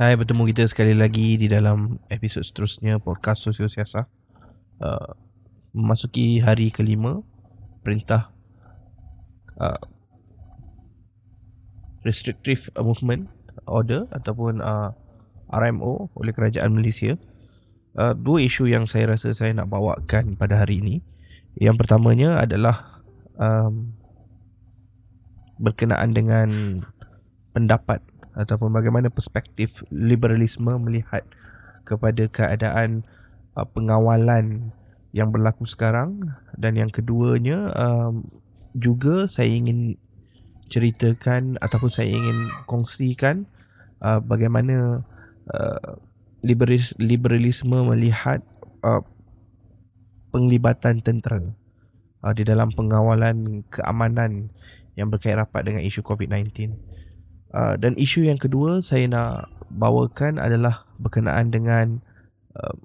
Hai, bertemu kita sekali lagi di dalam episod seterusnya podcast Sosio Siasah. Uh, memasuki hari kelima perintah uh, restrictive movement order ataupun uh, RMO oleh kerajaan Malaysia. Uh, dua isu yang saya rasa saya nak bawakan pada hari ini. Yang pertamanya adalah um, berkenaan dengan pendapat ataupun bagaimana perspektif liberalisme melihat kepada keadaan uh, pengawalan yang berlaku sekarang dan yang keduanya um, juga saya ingin ceritakan ataupun saya ingin kongsikan uh, bagaimana uh, liberalis, liberalisme melihat uh, penglibatan tentera uh, di dalam pengawalan keamanan yang berkait rapat dengan isu COVID-19. Uh, dan isu yang kedua saya nak bawakan adalah berkenaan dengan uh,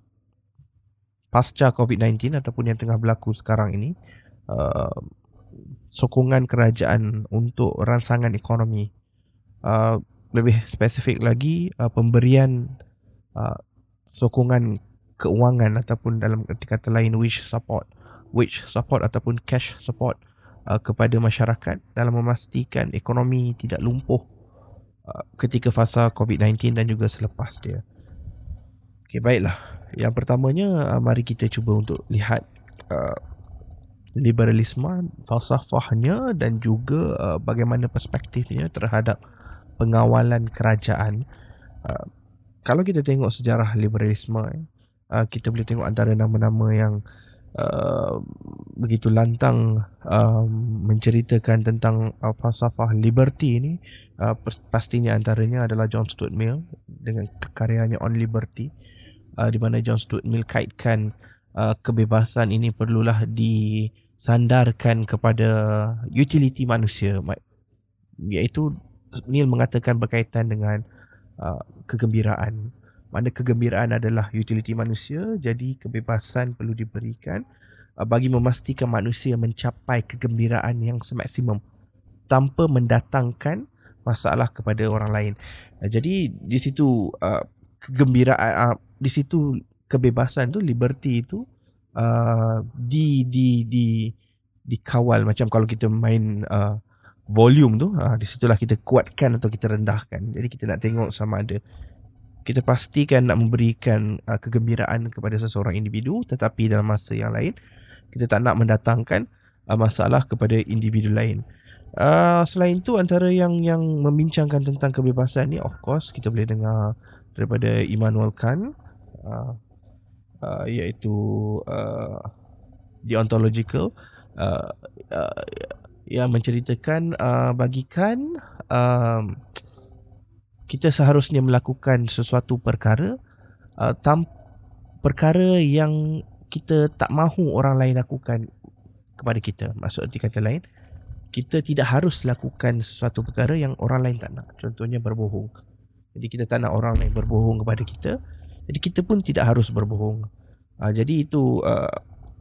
pasca COVID-19 ataupun yang tengah berlaku sekarang ini uh, sokongan kerajaan untuk rangsangan ekonomi. Uh, lebih spesifik lagi uh, pemberian uh, sokongan keuangan ataupun dalam kata lain wish support wage support ataupun cash support uh, kepada masyarakat dalam memastikan ekonomi tidak lumpuh Uh, ketika fasa COVID-19 dan juga selepas dia. Okey, baiklah. Yang pertamanya, uh, mari kita cuba untuk lihat uh, liberalisme, falsafahnya dan juga uh, bagaimana perspektifnya terhadap pengawalan kerajaan. Uh, kalau kita tengok sejarah liberalisme, uh, kita boleh tengok antara nama-nama yang Uh, begitu lantang uh, menceritakan tentang uh, falsafah liberty ini uh, pastinya antaranya adalah John Stuart Mill dengan karyanya On Liberty uh, di mana John Stuart Mill kaitkan uh, kebebasan ini perlulah disandarkan kepada utility manusia iaitu Mill mengatakan berkaitan dengan uh, kegembiraan mana kegembiraan adalah utility manusia jadi kebebasan perlu diberikan uh, bagi memastikan manusia mencapai kegembiraan yang semaksimum tanpa mendatangkan masalah kepada orang lain. Uh, jadi di situ uh, kegembiraan di situ kebebasan tu liberty itu di di di dikawal. Macam kalau kita main uh, volume tu uh, di situlah kita kuatkan atau kita rendahkan. Jadi kita nak tengok sama ada kita pastikan nak memberikan uh, kegembiraan kepada seseorang individu tetapi dalam masa yang lain kita tak nak mendatangkan uh, masalah kepada individu lain. Uh, selain itu antara yang yang membincangkan tentang kebebasan ni of course kita boleh dengar daripada Immanuel Kant uh, uh, iaitu uh, The Ontological uh, uh, yang menceritakan uh, bagikan uh, kita seharusnya melakukan sesuatu perkara uh, tam perkara yang kita tak mahu orang lain lakukan kepada kita. Maksud arti kata lain, kita tidak harus lakukan sesuatu perkara yang orang lain tak nak. Contohnya berbohong. Jadi kita tak nak orang lain berbohong kepada kita. Jadi kita pun tidak harus berbohong. Uh, jadi itu uh,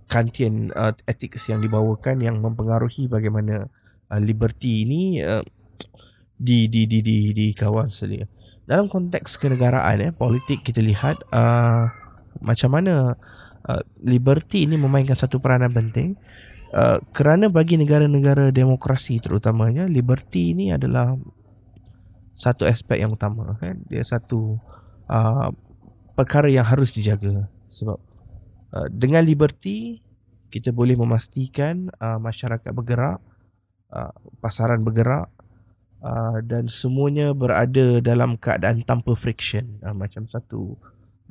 Kantian uh, ethics yang dibawakan yang mempengaruhi bagaimana uh, liberty ini uh, di di di di di kawasan selia. Dalam konteks kenegaraan ya, politik kita lihat uh, macam mana uh, liberty ini memainkan satu peranan penting. Uh, kerana bagi negara-negara demokrasi terutamanya liberty ini adalah satu aspek yang utama kan dia satu uh, perkara yang harus dijaga sebab uh, dengan liberty kita boleh memastikan uh, masyarakat bergerak uh, pasaran bergerak uh, dan semuanya berada dalam keadaan tanpa friction. Uh, macam satu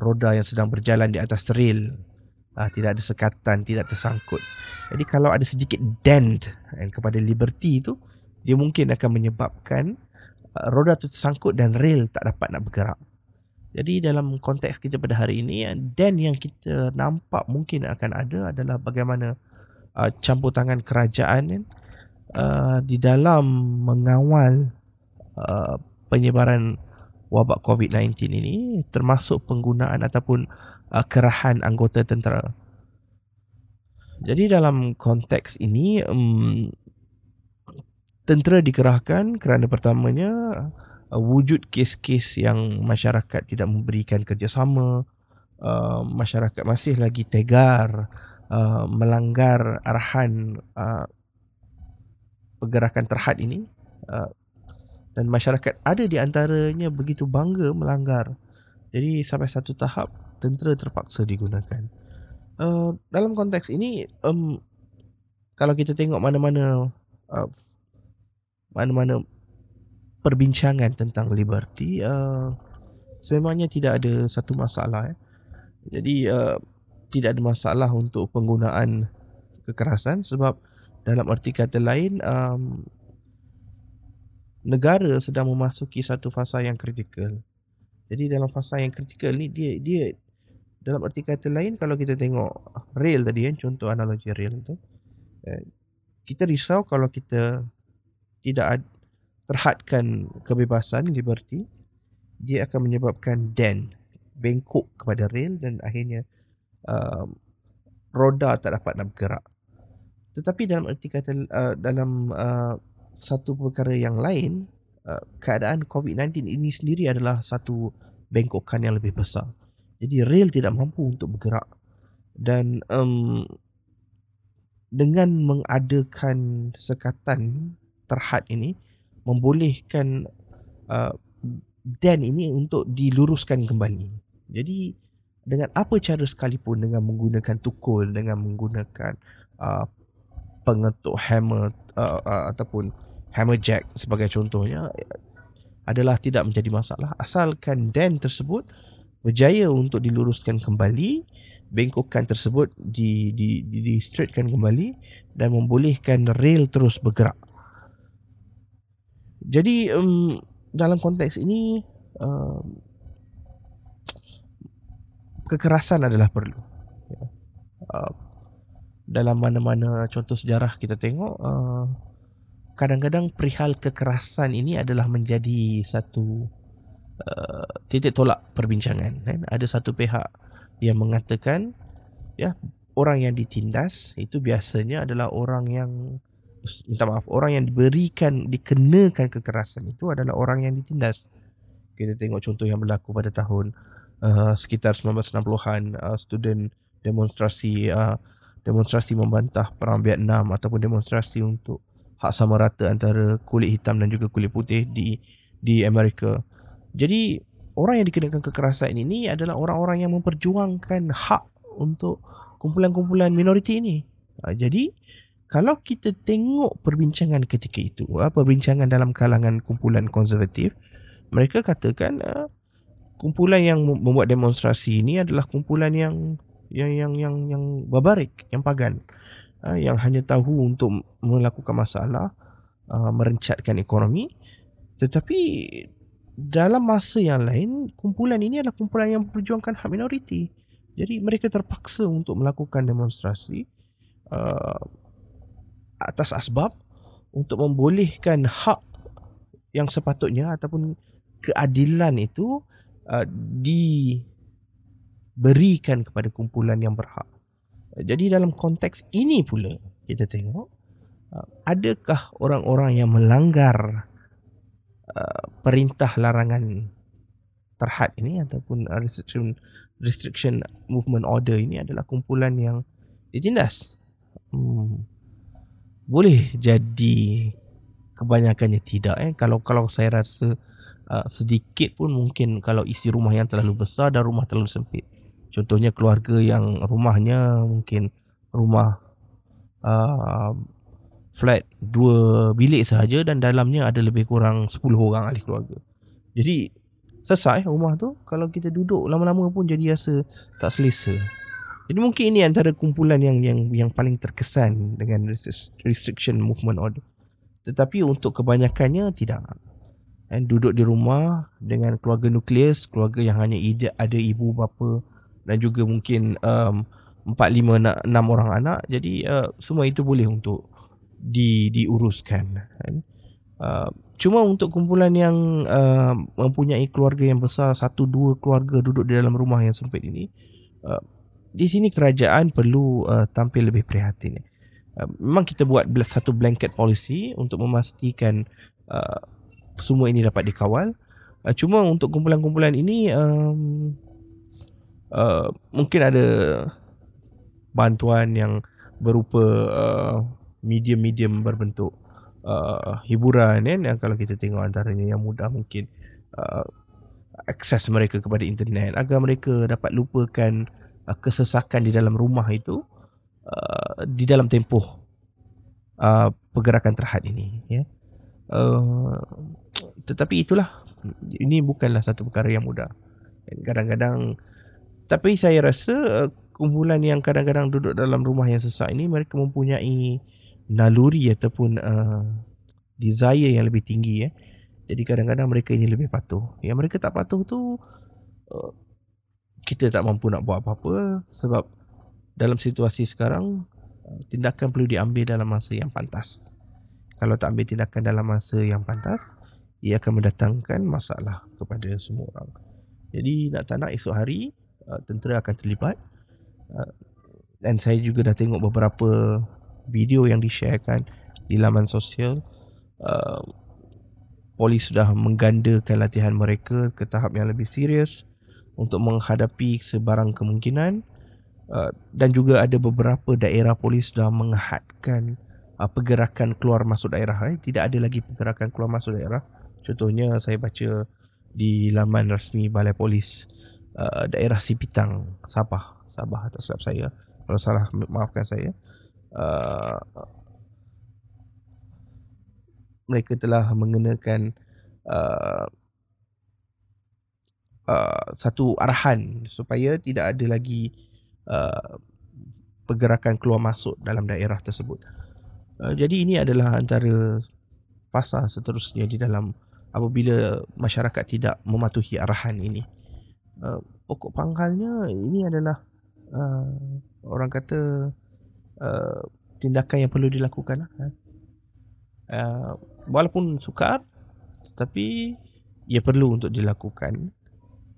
roda yang sedang berjalan di atas rel. Uh, tidak ada sekatan tidak tersangkut. Jadi kalau ada sedikit dent uh, kepada liberty itu dia mungkin akan menyebabkan uh, roda itu tersangkut dan rel tak dapat nak bergerak. Jadi dalam konteks kita pada hari ini dent yang kita nampak mungkin akan ada adalah bagaimana uh, campur tangan kerajaan uh, di dalam mengawal uh, penyebaran wabak COVID-19 ini termasuk penggunaan ataupun uh, kerahan anggota tentera. Jadi dalam konteks ini um, tentera dikerahkan kerana pertamanya uh, wujud kes-kes yang masyarakat tidak memberikan kerjasama, uh, masyarakat masih lagi tegar uh, melanggar arahan uh, pergerakan terhad ini uh, dan masyarakat ada di antaranya begitu bangga melanggar. Jadi sampai satu tahap tentera terpaksa digunakan. Uh, dalam konteks ini um, kalau kita tengok mana-mana uh, mana-mana perbincangan tentang liberty uh, sebenarnya tidak ada satu masalah eh. jadi uh, tidak ada masalah untuk penggunaan kekerasan sebab dalam arti kata lain um, negara sedang memasuki satu fasa yang kritikal. Jadi dalam fasa yang kritikal ni dia dia dalam arti kata lain kalau kita tengok rail tadi kan contoh analogi rail itu eh, kita risau kalau kita tidak ada terhadkan kebebasan liberty dia akan menyebabkan den bengkok kepada rail dan akhirnya uh, roda tak dapat nak bergerak tetapi dalam erti kata uh, dalam uh, satu perkara yang lain uh, keadaan COVID-19 ini sendiri adalah satu bengkokan yang lebih besar jadi rail tidak mampu untuk bergerak dan um, dengan mengadakan sekatan terhad ini membolehkan uh, dan ini untuk diluruskan kembali. Jadi dengan apa cara sekalipun dengan menggunakan tukul dengan menggunakan uh, pengetuk hammer uh, uh, ataupun hammer jack sebagai contohnya adalah tidak menjadi masalah. Asalkan dan tersebut berjaya untuk diluruskan kembali bengkokan tersebut di di di, di straightkan kembali dan membolehkan rail terus bergerak. Jadi um, dalam konteks ini um, kekerasan adalah perlu. Uh, dalam mana-mana contoh sejarah kita tengok uh, kadang-kadang perihal kekerasan ini adalah menjadi satu uh, titik tolak perbincangan kan? Ada satu pihak yang mengatakan ya orang yang ditindas itu biasanya adalah orang yang minta maaf orang yang diberikan dikenakan kekerasan itu adalah orang yang ditindas. Kita tengok contoh yang berlaku pada tahun uh, sekitar 1960-an uh, student demonstrasi uh, demonstrasi membantah perang Vietnam ataupun demonstrasi untuk hak sama rata antara kulit hitam dan juga kulit putih di di Amerika. Jadi orang yang dikenakan kekerasan ini adalah orang-orang yang memperjuangkan hak untuk kumpulan-kumpulan minoriti ini. Uh, jadi kalau kita tengok perbincangan ketika itu, perbincangan dalam kalangan kumpulan konservatif, mereka katakan uh, kumpulan yang membuat demonstrasi ini adalah kumpulan yang yang yang yang yang barbarik, yang pagan, uh, yang hanya tahu untuk melakukan masalah, uh, merencatkan ekonomi. Tetapi dalam masa yang lain, kumpulan ini adalah kumpulan yang memperjuangkan hak minoriti. Jadi mereka terpaksa untuk melakukan demonstrasi uh, atas asbab untuk membolehkan hak yang sepatutnya ataupun keadilan itu uh, diberikan kepada kumpulan yang berhak. Jadi dalam konteks ini pula kita tengok uh, adakah orang-orang yang melanggar uh, perintah larangan terhad ini ataupun restriction restriction movement order ini adalah kumpulan yang ditindas. Hmm boleh jadi kebanyakannya tidak eh kalau kalau saya rasa uh, sedikit pun mungkin kalau isi rumah yang terlalu besar dan rumah terlalu sempit contohnya keluarga yang rumahnya mungkin rumah uh, flat dua bilik sahaja dan dalamnya ada lebih kurang 10 orang ahli keluarga jadi selesai rumah tu kalau kita duduk lama-lama pun jadi rasa tak selesa jadi mungkin ini antara kumpulan yang yang yang paling terkesan dengan restriction movement order. Tetapi untuk kebanyakannya tidak. Dan duduk di rumah dengan keluarga nukleus, keluarga yang hanya ada ibu bapa dan juga mungkin um, 4 5 6 orang anak. Jadi uh, semua itu boleh untuk di diuruskan kan. Uh, cuma untuk kumpulan yang uh, mempunyai keluarga yang besar satu dua keluarga duduk di dalam rumah yang sempit ini uh, di sini kerajaan perlu uh, tampil lebih prihatin. Uh, memang kita buat satu blanket policy untuk memastikan uh, semua ini dapat dikawal. uh, cuma untuk kumpulan-kumpulan ini um, uh, mungkin ada bantuan yang berupa uh, medium-medium berbentuk uh, hiburan kan yang kalau kita tengok antaranya yang mudah mungkin uh, akses mereka kepada internet. Agar mereka dapat lupakan uh, kesesakan di dalam rumah itu uh, di dalam tempoh uh, pergerakan terhad ini ya. Uh, tetapi itulah ini bukanlah satu perkara yang mudah. Kadang-kadang tapi saya rasa uh, kumpulan yang kadang-kadang duduk dalam rumah yang sesak ini mereka mempunyai naluri ataupun uh, desire yang lebih tinggi ya. Jadi kadang-kadang mereka ini lebih patuh. Yang mereka tak patuh tu uh, kita tak mampu nak buat apa-apa sebab dalam situasi sekarang tindakan perlu diambil dalam masa yang pantas. Kalau tak ambil tindakan dalam masa yang pantas, ia akan mendatangkan masalah kepada semua orang. Jadi nak tak nak esok hari uh, tentera akan terlibat. Uh, dan saya juga dah tengok beberapa video yang di-sharekan di laman sosial uh, polis sudah menggandakan latihan mereka ke tahap yang lebih serius untuk menghadapi sebarang kemungkinan uh, dan juga ada beberapa daerah polis sudah menghadkan uh, pergerakan keluar masuk daerah eh. tidak ada lagi pergerakan keluar masuk daerah contohnya saya baca di laman rasmi balai polis uh, daerah Sipitang Sabah Sabah tak silap saya kalau salah maafkan saya Uh, mereka telah mengenakan uh, uh, satu arahan supaya tidak ada lagi uh, pergerakan keluar masuk dalam daerah tersebut. Uh, jadi ini adalah antara fasa seterusnya di dalam apabila masyarakat tidak mematuhi arahan ini. Uh, pokok pangkalnya ini adalah uh, orang kata Uh, tindakan yang perlu dilakukan lah. Uh, walaupun sukar tetapi ia perlu untuk dilakukan.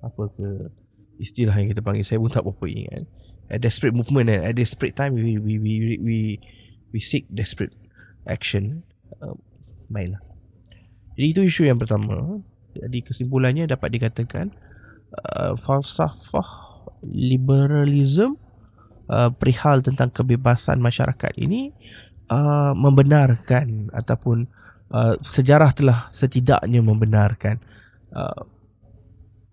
Apa ke istilah yang kita panggil saya pun tak berapa ingat a desperate movement and at desperate time we we we we we seek desperate action. Uh, baiklah. Jadi itu isu yang pertama. Jadi kesimpulannya dapat dikatakan uh, falsafah liberalism uh, perihal tentang kebebasan masyarakat ini uh, membenarkan ataupun uh, sejarah telah setidaknya membenarkan uh,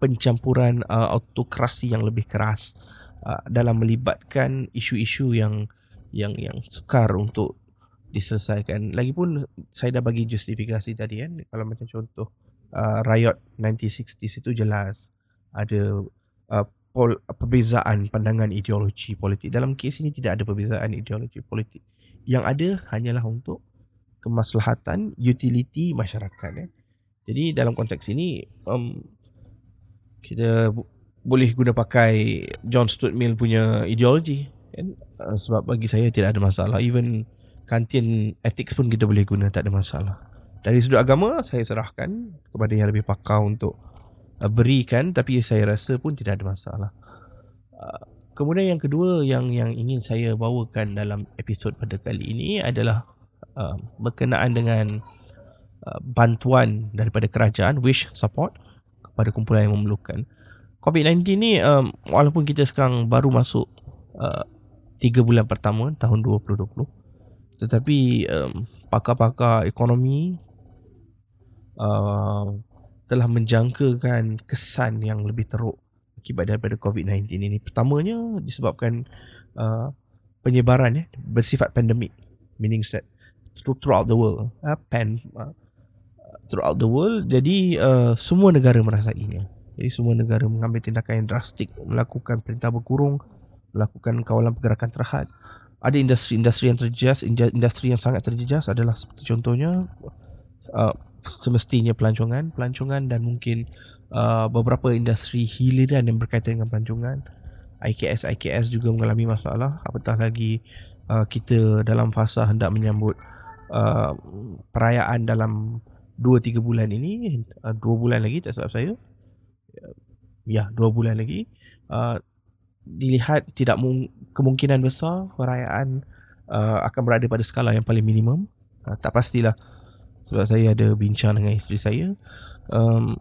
pencampuran uh, autokrasi yang lebih keras uh, dalam melibatkan isu-isu yang yang yang sukar untuk diselesaikan. Lagipun saya dah bagi justifikasi tadi kan kalau macam contoh uh, riot 1960s itu jelas ada uh, pol, perbezaan pandangan ideologi politik. Dalam kes ini tidak ada perbezaan ideologi politik. Yang ada hanyalah untuk kemaslahatan utility masyarakat. Eh. Jadi dalam konteks ini um, kita boleh guna pakai John Stuart Mill punya ideologi. Kan? Uh, sebab bagi saya tidak ada masalah. Even kantin ethics pun kita boleh guna tak ada masalah. Dari sudut agama saya serahkan kepada yang lebih pakar untuk berikan tapi saya rasa pun tidak ada masalah. Uh, kemudian yang kedua yang yang ingin saya bawakan dalam episod pada kali ini adalah uh, berkenaan dengan bantuan daripada kerajaan wish support kepada kumpulan yang memerlukan. COVID-19 ni um, walaupun kita sekarang baru masuk uh, 3 bulan pertama tahun 2020 tetapi um, pakar-pakar ekonomi uh, telah menjangkakan kesan yang lebih teruk akibat daripada COVID-19 ini. Pertamanya disebabkan uh, penyebaran ya, bersifat pandemik. Meaning that throughout the world. Uh, pan, uh, throughout the world. Jadi uh, semua negara merasainya. Jadi semua negara mengambil tindakan yang drastik. Melakukan perintah berkurung. Melakukan kawalan pergerakan terhad. Ada industri-industri yang terjejas. Industri yang sangat terjejas adalah seperti contohnya uh, semestinya pelancongan, pelancongan dan mungkin uh, beberapa industri hiliran yang berkaitan dengan pelancongan. IKS IKS juga mengalami masalah apatah lagi uh, kita dalam fasa hendak menyambut uh, perayaan dalam 2 3 bulan ini, uh, 2 bulan lagi tak salah saya. Ya, 2 bulan lagi. Uh, dilihat tidak kemungkinan besar perayaan uh, akan berada pada skala yang paling minimum. Uh, tak pastilah sebab saya ada bincang dengan isteri saya. Um,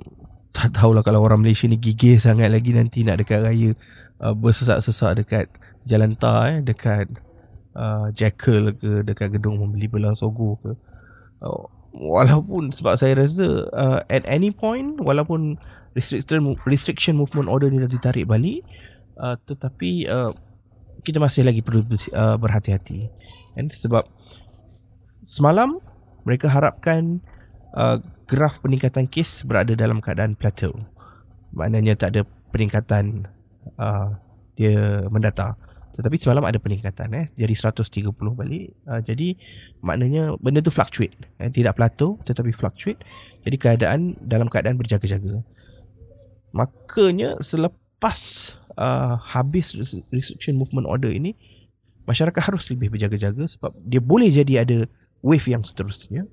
tak tahulah kalau orang Malaysia ni gigih sangat lagi nanti nak dekat raya. Uh, bersesak-sesak dekat jalan tar eh dekat uh, Jekyll ke dekat gedung membeli belah sogo ke. Uh, walaupun sebab saya rasa uh, at any point walaupun restriction restriction movement order ni dah ditarik balik uh, tetapi uh, kita masih lagi perlu uh, berhati-hati. Kan sebab semalam mereka harapkan uh, graf peningkatan kes berada dalam keadaan plateau. Maknanya tak ada peningkatan uh, dia mendatar. Tetapi semalam ada peningkatan eh. Jadi 130 balik. Uh, jadi maknanya benda tu fluctuate eh, tidak plateau tetapi fluctuate. Jadi keadaan dalam keadaan berjaga-jaga. Makanya selepas uh, habis restriction movement order ini masyarakat harus lebih berjaga-jaga sebab dia boleh jadi ada wave yang seterusnya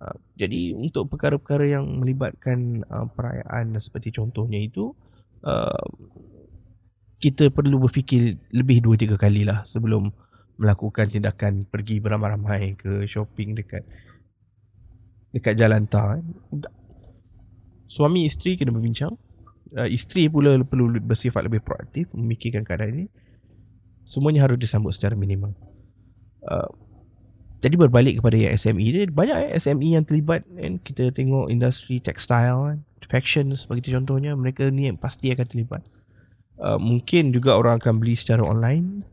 uh, jadi untuk perkara-perkara yang melibatkan uh, perayaan seperti contohnya itu uh, kita perlu berfikir lebih dua tiga kali lah sebelum melakukan tindakan pergi beramai-ramai ke shopping dekat dekat jalan tar. Suami isteri kena berbincang. Uh, isteri pula perlu bersifat lebih proaktif memikirkan keadaan ini. Semuanya harus disambut secara minimal. Uh, jadi berbalik kepada yang SME dia banyak eh SME yang terlibat kan kita tengok industri textile fashion sebagai contohnya mereka ni pasti akan terlibat. Uh, mungkin juga orang akan beli secara online.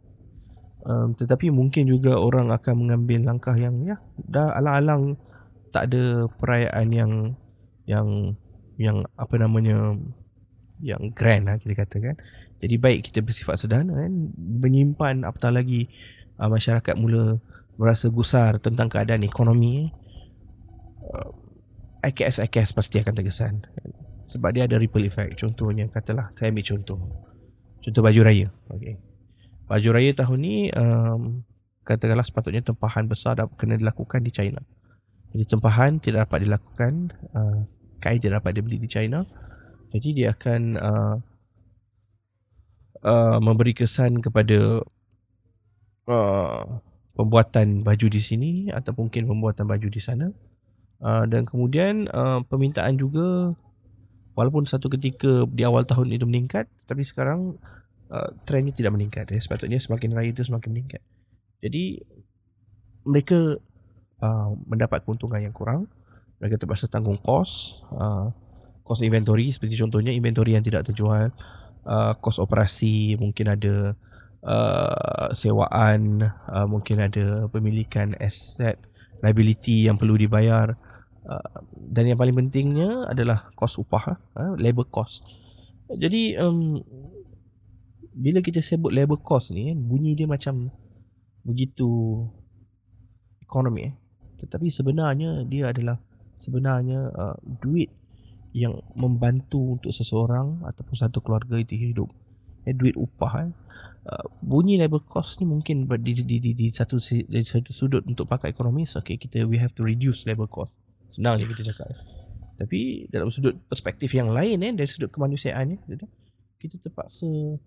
Um, tetapi mungkin juga orang akan mengambil langkah yang ya dah alang-alang tak ada perayaan yang yang yang apa namanya yang grand lah kita katakan. Jadi baik kita bersifat sederhana kan menyimpan apatah lagi uh, masyarakat mula merasa gusar tentang keadaan ekonomi uh, IKS IKS pasti akan terkesan sebab dia ada ripple effect contohnya katalah saya ambil contoh Contoh baju raya. Okay. Baju raya tahun ni um, katakanlah sepatutnya tempahan besar dah kena dilakukan di China. Jadi tempahan tidak dapat dilakukan, uh, kain tidak dapat dibeli di China. Jadi dia akan uh, uh, memberi kesan kepada uh, pembuatan baju di sini atau mungkin pembuatan baju di sana. Uh, dan kemudian uh, permintaan juga walaupun satu ketika di awal tahun itu meningkat tapi sekarang uh, trendnya tidak meningkat ya. sepatutnya semakin raya itu semakin meningkat jadi mereka uh, mendapat keuntungan yang kurang mereka terpaksa tanggung kos kos inventory seperti contohnya inventory yang tidak terjual kos operasi mungkin ada uh, sewaan uh, mungkin ada pemilikan aset liability yang perlu dibayar Uh, dan yang paling pentingnya adalah kos upah uh, labor cost. Jadi um, bila kita sebut labor cost ni kan bunyi dia macam begitu ekonomi eh. Tetapi sebenarnya dia adalah sebenarnya uh, duit yang membantu untuk seseorang ataupun satu keluarga itu hidup. Eh, duit upah eh. Uh, bunyi labor cost ni mungkin di, di, di, di, satu di satu sudut untuk pakai ekonomi okay kita we have to reduce labor cost Senang je kita cakap Tapi dalam sudut perspektif yang lain eh, Dari sudut kemanusiaan eh, Kita terpaksa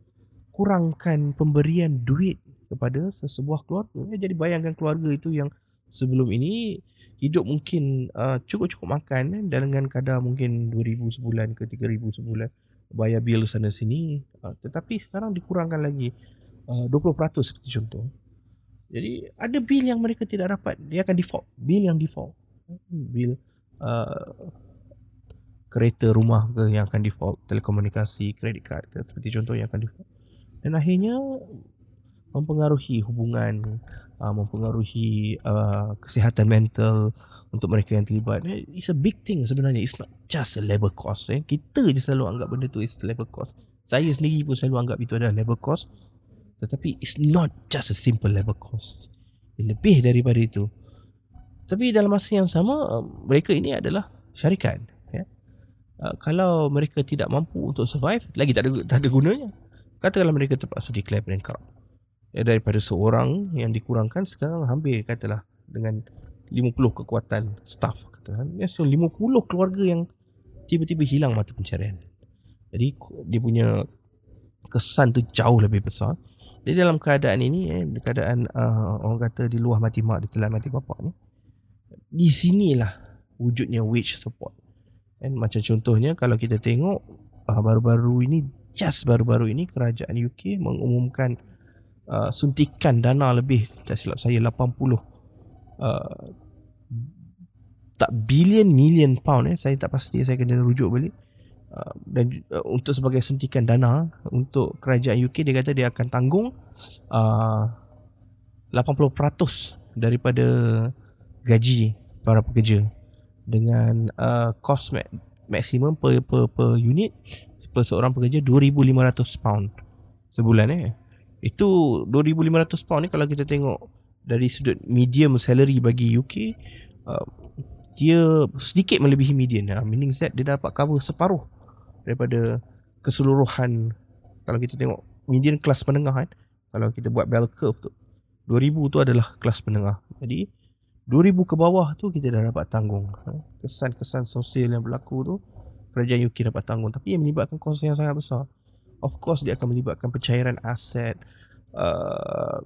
Kurangkan pemberian duit Kepada sesebuah keluarga eh. Jadi bayangkan keluarga itu yang Sebelum ini Hidup mungkin uh, cukup-cukup makan eh, Dengan kadar mungkin 2,000 sebulan ke 3,000 sebulan Bayar bil sana sini uh, Tetapi sekarang dikurangkan lagi uh, 20% seperti contoh. Jadi ada bil yang mereka tidak dapat Dia akan default Bil yang default. Bil uh, kereta rumah ke yang akan default telekomunikasi kredit card ke seperti contoh yang akan default. Dan akhirnya mempengaruhi hubungan uh, mempengaruhi uh, kesihatan mental untuk mereka yang terlibat it's a big thing sebenarnya it's not just a labor cost eh. kita je selalu anggap benda tu is labor cost saya sendiri pun selalu anggap itu adalah labor cost tetapi it's not just a simple labor cost lebih daripada itu tapi dalam masa yang sama um, mereka ini adalah syarikat ya. Uh, kalau mereka tidak mampu untuk survive lagi tak ada tak ada gunanya. Katakanlah mereka terpaksa declare bankrupt. Ya, daripada seorang yang dikurangkan sekarang hampir katalah dengan 50 kekuatan staff katakan. Ya so 50 keluarga yang tiba-tiba hilang mata pencarian. Jadi dia punya kesan tu jauh lebih besar. Jadi dalam keadaan ini eh, keadaan uh, orang kata di luar mati mak ditelan mati bapak ni di sinilah wujudnya wage support. And macam contohnya kalau kita tengok uh, baru-baru ini just baru-baru ini kerajaan UK mengumumkan uh, suntikan dana lebih tak silap saya 80 uh, tak bilion million pound eh. Saya tak pasti saya kena rujuk balik. Uh, dan uh, untuk sebagai suntikan dana untuk kerajaan UK dia kata dia akan tanggung uh, 80% daripada gaji para pekerja dengan uh, cost ma- maksimum per, per, per unit per seorang pekerja 2500 pound sebulan eh. Itu 2500 pound ni kalau kita tengok dari sudut medium salary bagi UK uh, dia sedikit melebihi median. Uh, meaning that dia dapat cover separuh daripada keseluruhan. Kalau kita tengok median kelas menengah kan kalau kita buat bell curve tu 2000 tu adalah kelas menengah. Jadi 2000 ke bawah tu kita dah dapat tanggung. Ha? kesan-kesan sosial yang berlaku tu kerajaan UK dapat tanggung. Tapi yang melibatkan kos yang sangat besar. Of course dia akan melibatkan pencairan aset uh,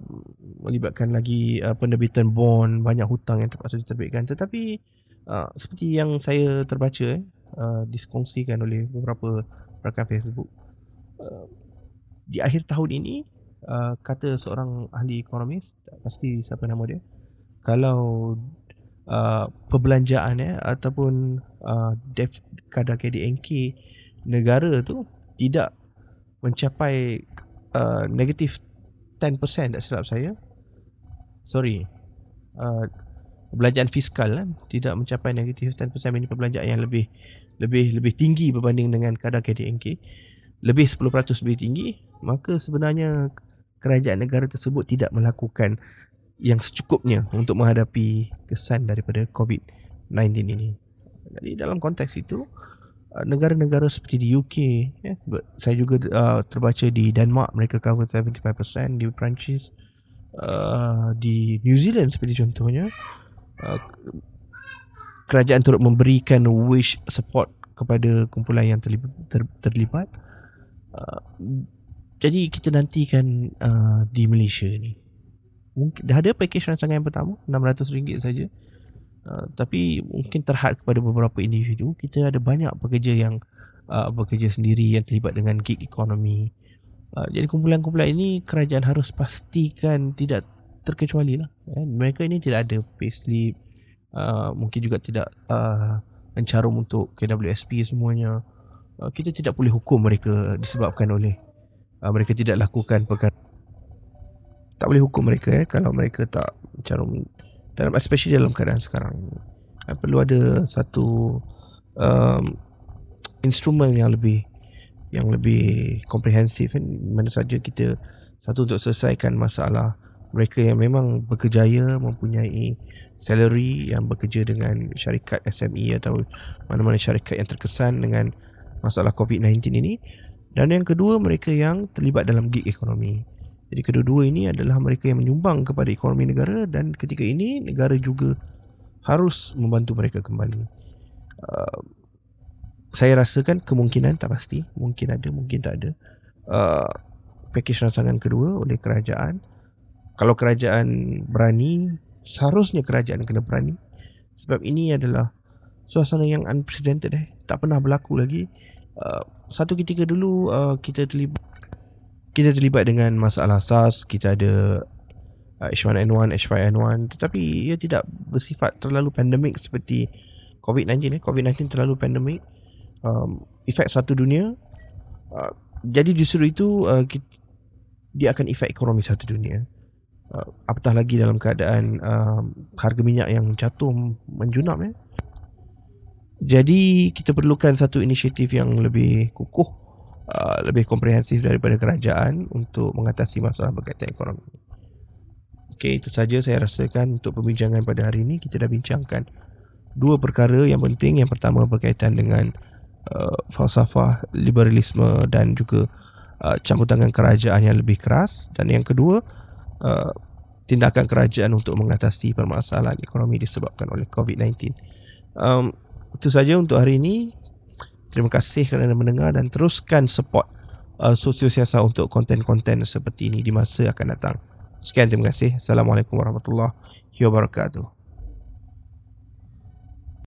melibatkan lagi uh, penerbitan bond banyak hutang yang terpaksa diterbitkan. Tetapi uh, seperti yang saya terbaca eh, uh, diskongsikan oleh beberapa rakan Facebook uh, di akhir tahun ini uh, kata seorang ahli ekonomis tak pasti siapa nama dia kalau uh, perbelanjaan ya ataupun uh, def, kadar KDNK negara tu tidak mencapai uh, negatif 10% tak silap saya. Sorry. Uh, perbelanjaan fiskal kan tidak mencapai negatif 10% ini perbelanjaan yang lebih lebih lebih tinggi berbanding dengan kadar KDNK lebih 10% lebih tinggi maka sebenarnya kerajaan negara tersebut tidak melakukan yang secukupnya untuk menghadapi kesan daripada COVID-19 ini. Jadi dalam konteks itu negara-negara seperti di UK ya, saya juga uh, terbaca di Denmark mereka cover 75% di Perancis uh, di New Zealand seperti contohnya uh, kerajaan turut memberikan wish support kepada kumpulan yang terlibat, ter, terlibat. Uh, jadi kita nantikan uh, di Malaysia ni mungkin dah ada package rancangan yang pertama RM600 saja. Uh, tapi mungkin terhad kepada beberapa individu kita ada banyak pekerja yang uh, bekerja sendiri yang terlibat dengan gig economy uh, jadi kumpulan-kumpulan ini kerajaan harus pastikan tidak terkecuali lah eh. mereka ini tidak ada payslip uh, mungkin juga tidak uh, mencarum untuk KWSP semuanya uh, kita tidak boleh hukum mereka disebabkan oleh uh, mereka tidak lakukan perkara tak boleh hukum mereka eh kalau mereka tak cara dalam especially dalam keadaan sekarang ini. Eh, perlu ada satu um, instrumen yang lebih yang lebih komprehensif. Kan mana saja kita satu untuk selesaikan masalah. Mereka yang memang berkejaya mempunyai salary yang bekerja dengan syarikat SME atau mana-mana syarikat yang terkesan dengan masalah COVID-19 ini. Dan yang kedua mereka yang terlibat dalam gig ekonomi jadi kedua-dua ini adalah mereka yang menyumbang kepada ekonomi negara dan ketika ini negara juga harus membantu mereka kembali. Uh, saya rasakan kemungkinan tak pasti, mungkin ada, mungkin tak ada. Uh, package rancangan kedua oleh kerajaan. Kalau kerajaan berani, seharusnya kerajaan kena berani. Sebab ini adalah suasana yang unprecedented eh. Tak pernah berlaku lagi. Uh, satu ketika dulu uh, kita terlibat kita terlibat dengan masalah SARS, kita ada uh, H1N1, H5N1 tetapi ia tidak bersifat terlalu pandemik seperti COVID-19 eh. COVID-19 terlalu pandemik um, efek satu dunia uh, jadi justru itu uh, kita, dia akan efek ekonomi satu dunia uh, apatah lagi dalam keadaan uh, harga minyak yang jatuh menjunam eh. jadi kita perlukan satu inisiatif yang lebih kukuh Uh, lebih komprehensif daripada kerajaan untuk mengatasi masalah berkaitan ekonomi. Okey, itu saja saya rasakan untuk perbincangan pada hari ini. Kita dah bincangkan dua perkara yang penting. Yang pertama berkaitan dengan uh, falsafah liberalisme dan juga uh, campur tangan kerajaan yang lebih keras. Dan yang kedua, uh, tindakan kerajaan untuk mengatasi permasalahan ekonomi disebabkan oleh COVID-19. Um, itu saja untuk hari ini. Terima kasih kerana mendengar dan teruskan support uh, Sosio Siasa untuk konten-konten seperti ini di masa akan datang. Sekian terima kasih. Assalamualaikum warahmatullahi wabarakatuh.